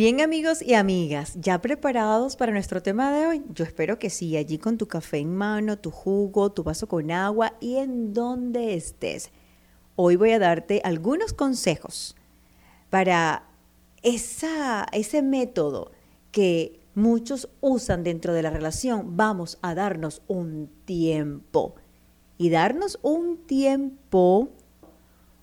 Bien amigos y amigas, ¿ya preparados para nuestro tema de hoy? Yo espero que sí, allí con tu café en mano, tu jugo, tu vaso con agua y en donde estés. Hoy voy a darte algunos consejos para esa, ese método que muchos usan dentro de la relación. Vamos a darnos un tiempo. Y darnos un tiempo,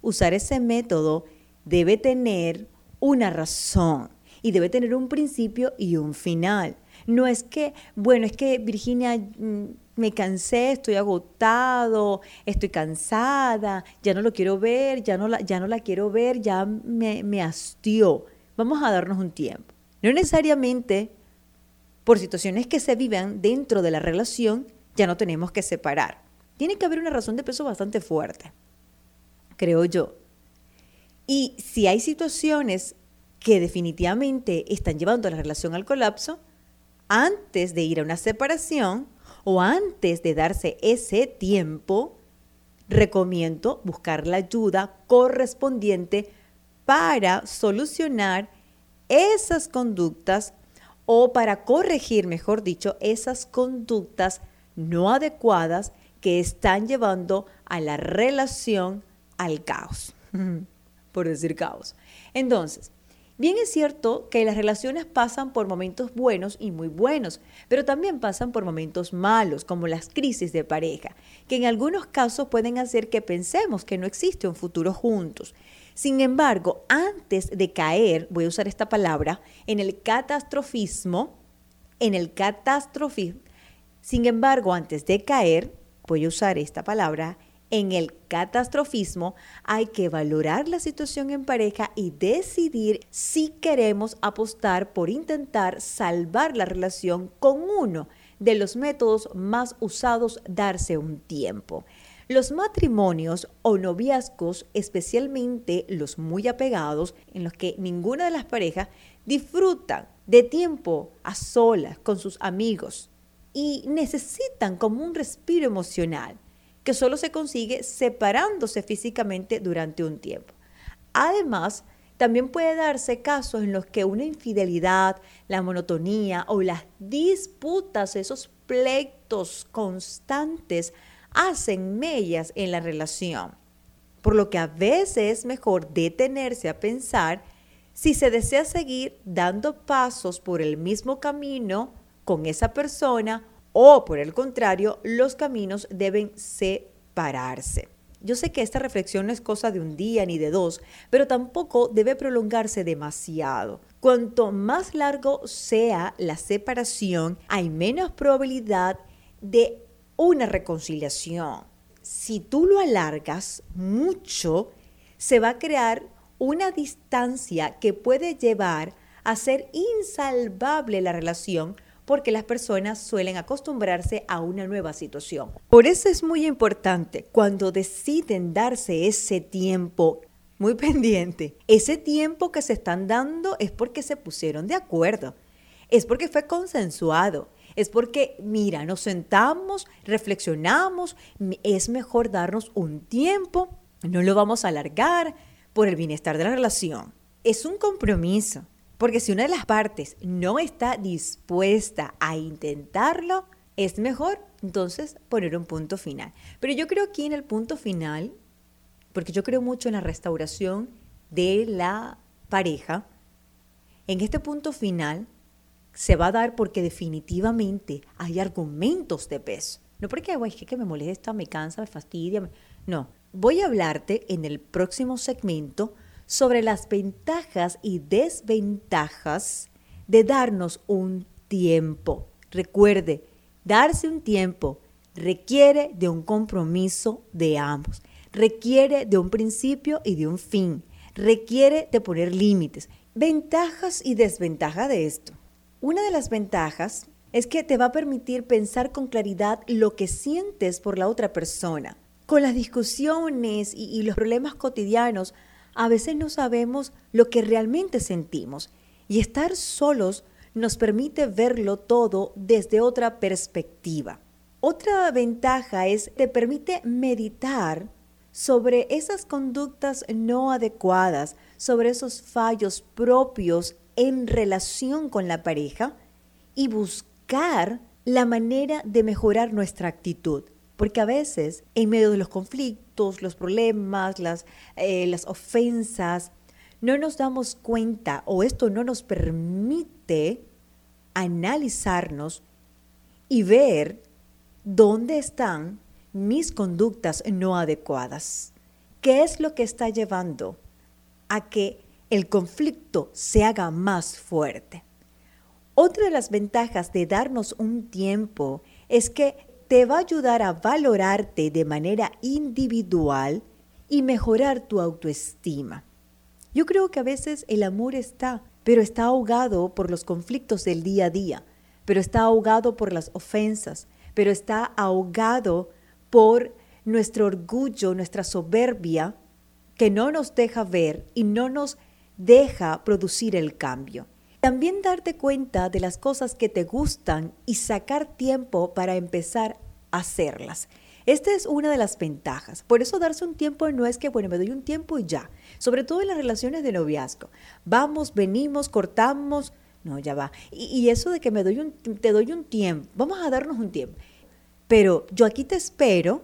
usar ese método debe tener una razón y debe tener un principio y un final. No es que, bueno, es que Virginia, mm, me cansé, estoy agotado, estoy cansada, ya no lo quiero ver, ya no la, ya no la quiero ver, ya me, me hastió. Vamos a darnos un tiempo. No necesariamente por situaciones que se vivan dentro de la relación, ya no tenemos que separar. Tiene que haber una razón de peso bastante fuerte, creo yo. Y si hay situaciones que definitivamente están llevando la relación al colapso, antes de ir a una separación o antes de darse ese tiempo, recomiendo buscar la ayuda correspondiente para solucionar esas conductas o para corregir, mejor dicho, esas conductas no adecuadas que están llevando a la relación al caos, por decir caos. Entonces, Bien es cierto que las relaciones pasan por momentos buenos y muy buenos, pero también pasan por momentos malos, como las crisis de pareja, que en algunos casos pueden hacer que pensemos que no existe un futuro juntos. Sin embargo, antes de caer, voy a usar esta palabra, en el catastrofismo, en el catastrofismo, sin embargo, antes de caer, voy a usar esta palabra, en el catastrofismo hay que valorar la situación en pareja y decidir si queremos apostar por intentar salvar la relación con uno de los métodos más usados darse un tiempo. Los matrimonios o noviazgos, especialmente los muy apegados, en los que ninguna de las parejas disfrutan de tiempo a solas con sus amigos y necesitan como un respiro emocional que solo se consigue separándose físicamente durante un tiempo. Además, también puede darse casos en los que una infidelidad, la monotonía o las disputas, esos pleitos constantes, hacen mellas en la relación. Por lo que a veces es mejor detenerse a pensar si se desea seguir dando pasos por el mismo camino con esa persona o por el contrario, los caminos deben separarse. Yo sé que esta reflexión no es cosa de un día ni de dos, pero tampoco debe prolongarse demasiado. Cuanto más largo sea la separación, hay menos probabilidad de una reconciliación. Si tú lo alargas mucho, se va a crear una distancia que puede llevar a ser insalvable la relación porque las personas suelen acostumbrarse a una nueva situación. Por eso es muy importante cuando deciden darse ese tiempo muy pendiente. Ese tiempo que se están dando es porque se pusieron de acuerdo, es porque fue consensuado, es porque, mira, nos sentamos, reflexionamos, es mejor darnos un tiempo, no lo vamos a alargar por el bienestar de la relación. Es un compromiso. Porque si una de las partes no está dispuesta a intentarlo, es mejor entonces poner un punto final. Pero yo creo aquí en el punto final, porque yo creo mucho en la restauración de la pareja, en este punto final se va a dar porque definitivamente hay argumentos de peso. No porque, es que me molesta, me cansa, me fastidia. No, voy a hablarte en el próximo segmento sobre las ventajas y desventajas de darnos un tiempo. Recuerde, darse un tiempo requiere de un compromiso de ambos, requiere de un principio y de un fin, requiere de poner límites. Ventajas y desventajas de esto. Una de las ventajas es que te va a permitir pensar con claridad lo que sientes por la otra persona. Con las discusiones y, y los problemas cotidianos a veces no sabemos lo que realmente sentimos y estar solos nos permite verlo todo desde otra perspectiva. Otra ventaja es te permite meditar sobre esas conductas no adecuadas, sobre esos fallos propios en relación con la pareja y buscar la manera de mejorar nuestra actitud. Porque a veces, en medio de los conflictos, los problemas, las, eh, las ofensas, no nos damos cuenta o esto no nos permite analizarnos y ver dónde están mis conductas no adecuadas. ¿Qué es lo que está llevando a que el conflicto se haga más fuerte? Otra de las ventajas de darnos un tiempo es que te va a ayudar a valorarte de manera individual y mejorar tu autoestima. Yo creo que a veces el amor está, pero está ahogado por los conflictos del día a día, pero está ahogado por las ofensas, pero está ahogado por nuestro orgullo, nuestra soberbia, que no nos deja ver y no nos deja producir el cambio. También darte cuenta de las cosas que te gustan y sacar tiempo para empezar a hacerlas. Esta es una de las ventajas. Por eso darse un tiempo no es que, bueno, me doy un tiempo y ya. Sobre todo en las relaciones de noviazgo. Vamos, venimos, cortamos. No, ya va. Y, eso de que me doy un, te doy un tiempo. Vamos a darnos un tiempo. Pero yo aquí te espero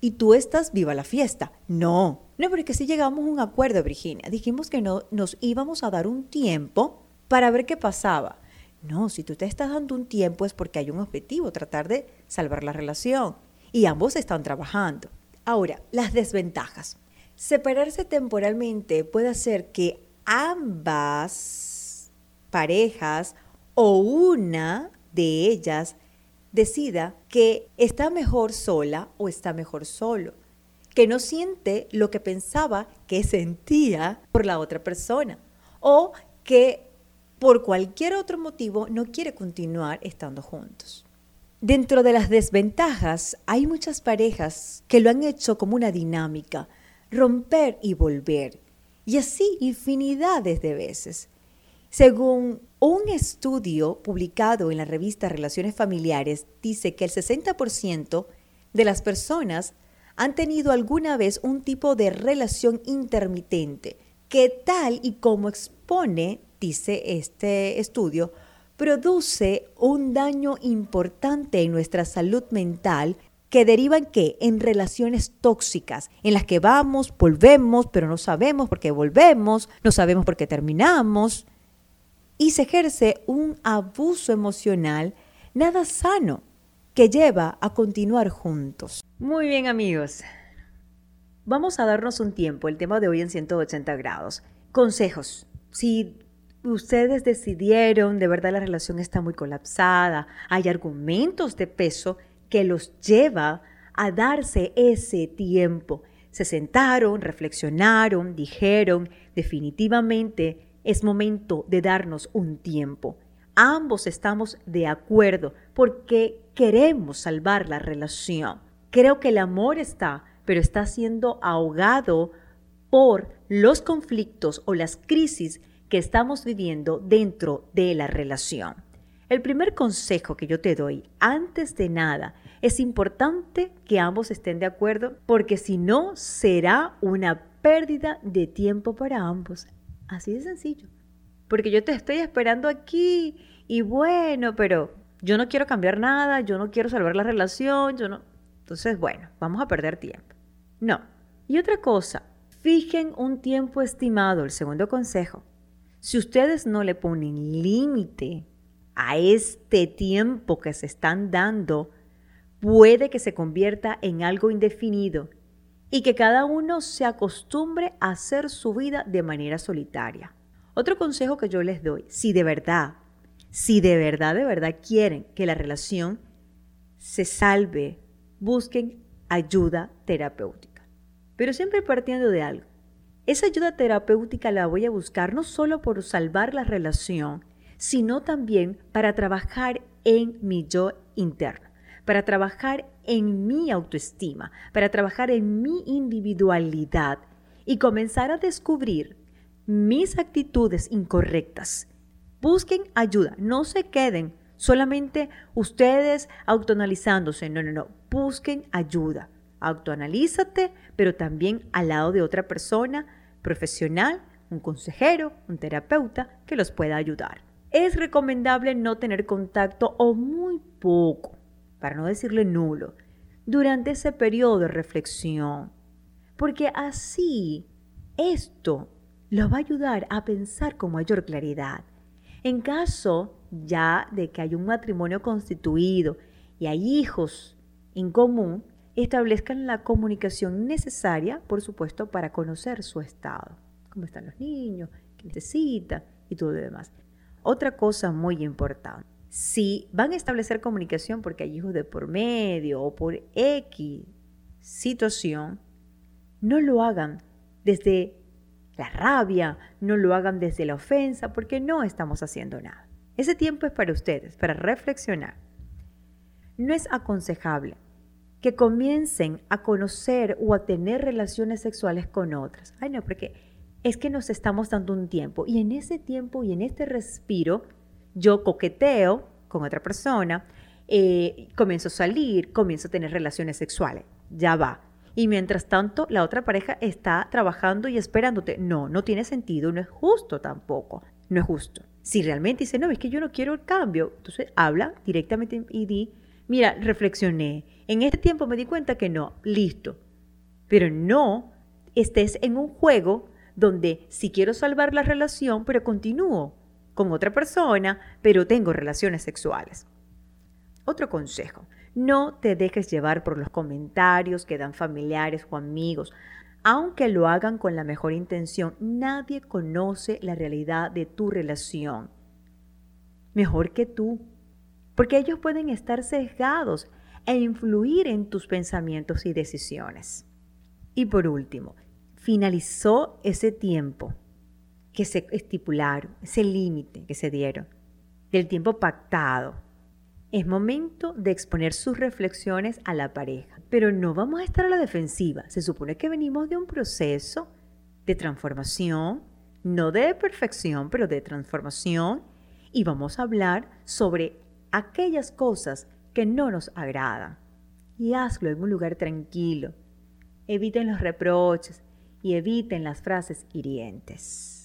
y tú estás viva la fiesta. No, no, porque si llegamos a un acuerdo, Virginia. Dijimos que no, nos íbamos a dar un tiempo para ver qué pasaba. No, si tú te estás dando un tiempo es porque hay un objetivo, tratar de salvar la relación y ambos están trabajando. Ahora, las desventajas. Separarse temporalmente puede hacer que ambas parejas o una de ellas decida que está mejor sola o está mejor solo, que no siente lo que pensaba que sentía por la otra persona o que por cualquier otro motivo no quiere continuar estando juntos. Dentro de las desventajas, hay muchas parejas que lo han hecho como una dinámica, romper y volver, y así infinidades de veces. Según un estudio publicado en la revista Relaciones Familiares, dice que el 60% de las personas han tenido alguna vez un tipo de relación intermitente, que tal y como expone, dice este estudio, produce un daño importante en nuestra salud mental que deriva en qué? En relaciones tóxicas, en las que vamos, volvemos, pero no sabemos por qué volvemos, no sabemos por qué terminamos, y se ejerce un abuso emocional nada sano que lleva a continuar juntos. Muy bien amigos, vamos a darnos un tiempo, el tema de hoy en 180 grados. Consejos. Si ustedes decidieron, de verdad la relación está muy colapsada, hay argumentos de peso que los lleva a darse ese tiempo. Se sentaron, reflexionaron, dijeron, definitivamente es momento de darnos un tiempo. Ambos estamos de acuerdo porque queremos salvar la relación. Creo que el amor está, pero está siendo ahogado por los conflictos o las crisis que estamos viviendo dentro de la relación. El primer consejo que yo te doy, antes de nada, es importante que ambos estén de acuerdo porque si no será una pérdida de tiempo para ambos. Así de sencillo. Porque yo te estoy esperando aquí y bueno, pero yo no quiero cambiar nada, yo no quiero salvar la relación, yo no. Entonces, bueno, vamos a perder tiempo. No. Y otra cosa, fijen un tiempo estimado, el segundo consejo. Si ustedes no le ponen límite a este tiempo que se están dando, puede que se convierta en algo indefinido y que cada uno se acostumbre a hacer su vida de manera solitaria. Otro consejo que yo les doy, si de verdad, si de verdad, de verdad quieren que la relación se salve, busquen ayuda terapéutica. Pero siempre partiendo de algo. Esa ayuda terapéutica la voy a buscar no solo por salvar la relación, sino también para trabajar en mi yo interno, para trabajar en mi autoestima, para trabajar en mi individualidad y comenzar a descubrir mis actitudes incorrectas. Busquen ayuda, no se queden solamente ustedes autoanalizándose, no, no, no, busquen ayuda. Autoanalízate, pero también al lado de otra persona profesional un consejero, un terapeuta que los pueda ayudar. Es recomendable no tener contacto o muy poco, para no decirle nulo, durante ese periodo de reflexión, porque así esto los va a ayudar a pensar con mayor claridad. En caso ya de que hay un matrimonio constituido y hay hijos en común, establezcan la comunicación necesaria, por supuesto, para conocer su estado, cómo están los niños, qué necesitan y todo lo demás. Otra cosa muy importante, si van a establecer comunicación porque hay hijos de por medio o por X situación, no lo hagan desde la rabia, no lo hagan desde la ofensa, porque no estamos haciendo nada. Ese tiempo es para ustedes, para reflexionar. No es aconsejable que comiencen a conocer o a tener relaciones sexuales con otras. Ay, no, porque es que nos estamos dando un tiempo y en ese tiempo y en este respiro yo coqueteo con otra persona, eh, comienzo a salir, comienzo a tener relaciones sexuales. Ya va. Y mientras tanto, la otra pareja está trabajando y esperándote. No, no tiene sentido, no es justo tampoco. No es justo. Si realmente dice, no, es que yo no quiero el cambio, entonces habla directamente y di, mira, reflexioné. En este tiempo me di cuenta que no, listo. Pero no estés en un juego donde si quiero salvar la relación, pero continúo con otra persona, pero tengo relaciones sexuales. Otro consejo, no te dejes llevar por los comentarios que dan familiares o amigos. Aunque lo hagan con la mejor intención, nadie conoce la realidad de tu relación. Mejor que tú porque ellos pueden estar sesgados e influir en tus pensamientos y decisiones. Y por último, finalizó ese tiempo que se estipularon, ese límite que se dieron, del tiempo pactado. Es momento de exponer sus reflexiones a la pareja, pero no vamos a estar a la defensiva. Se supone que venimos de un proceso de transformación, no de perfección, pero de transformación, y vamos a hablar sobre aquellas cosas que no nos agradan. Y hazlo en un lugar tranquilo. Eviten los reproches y eviten las frases hirientes.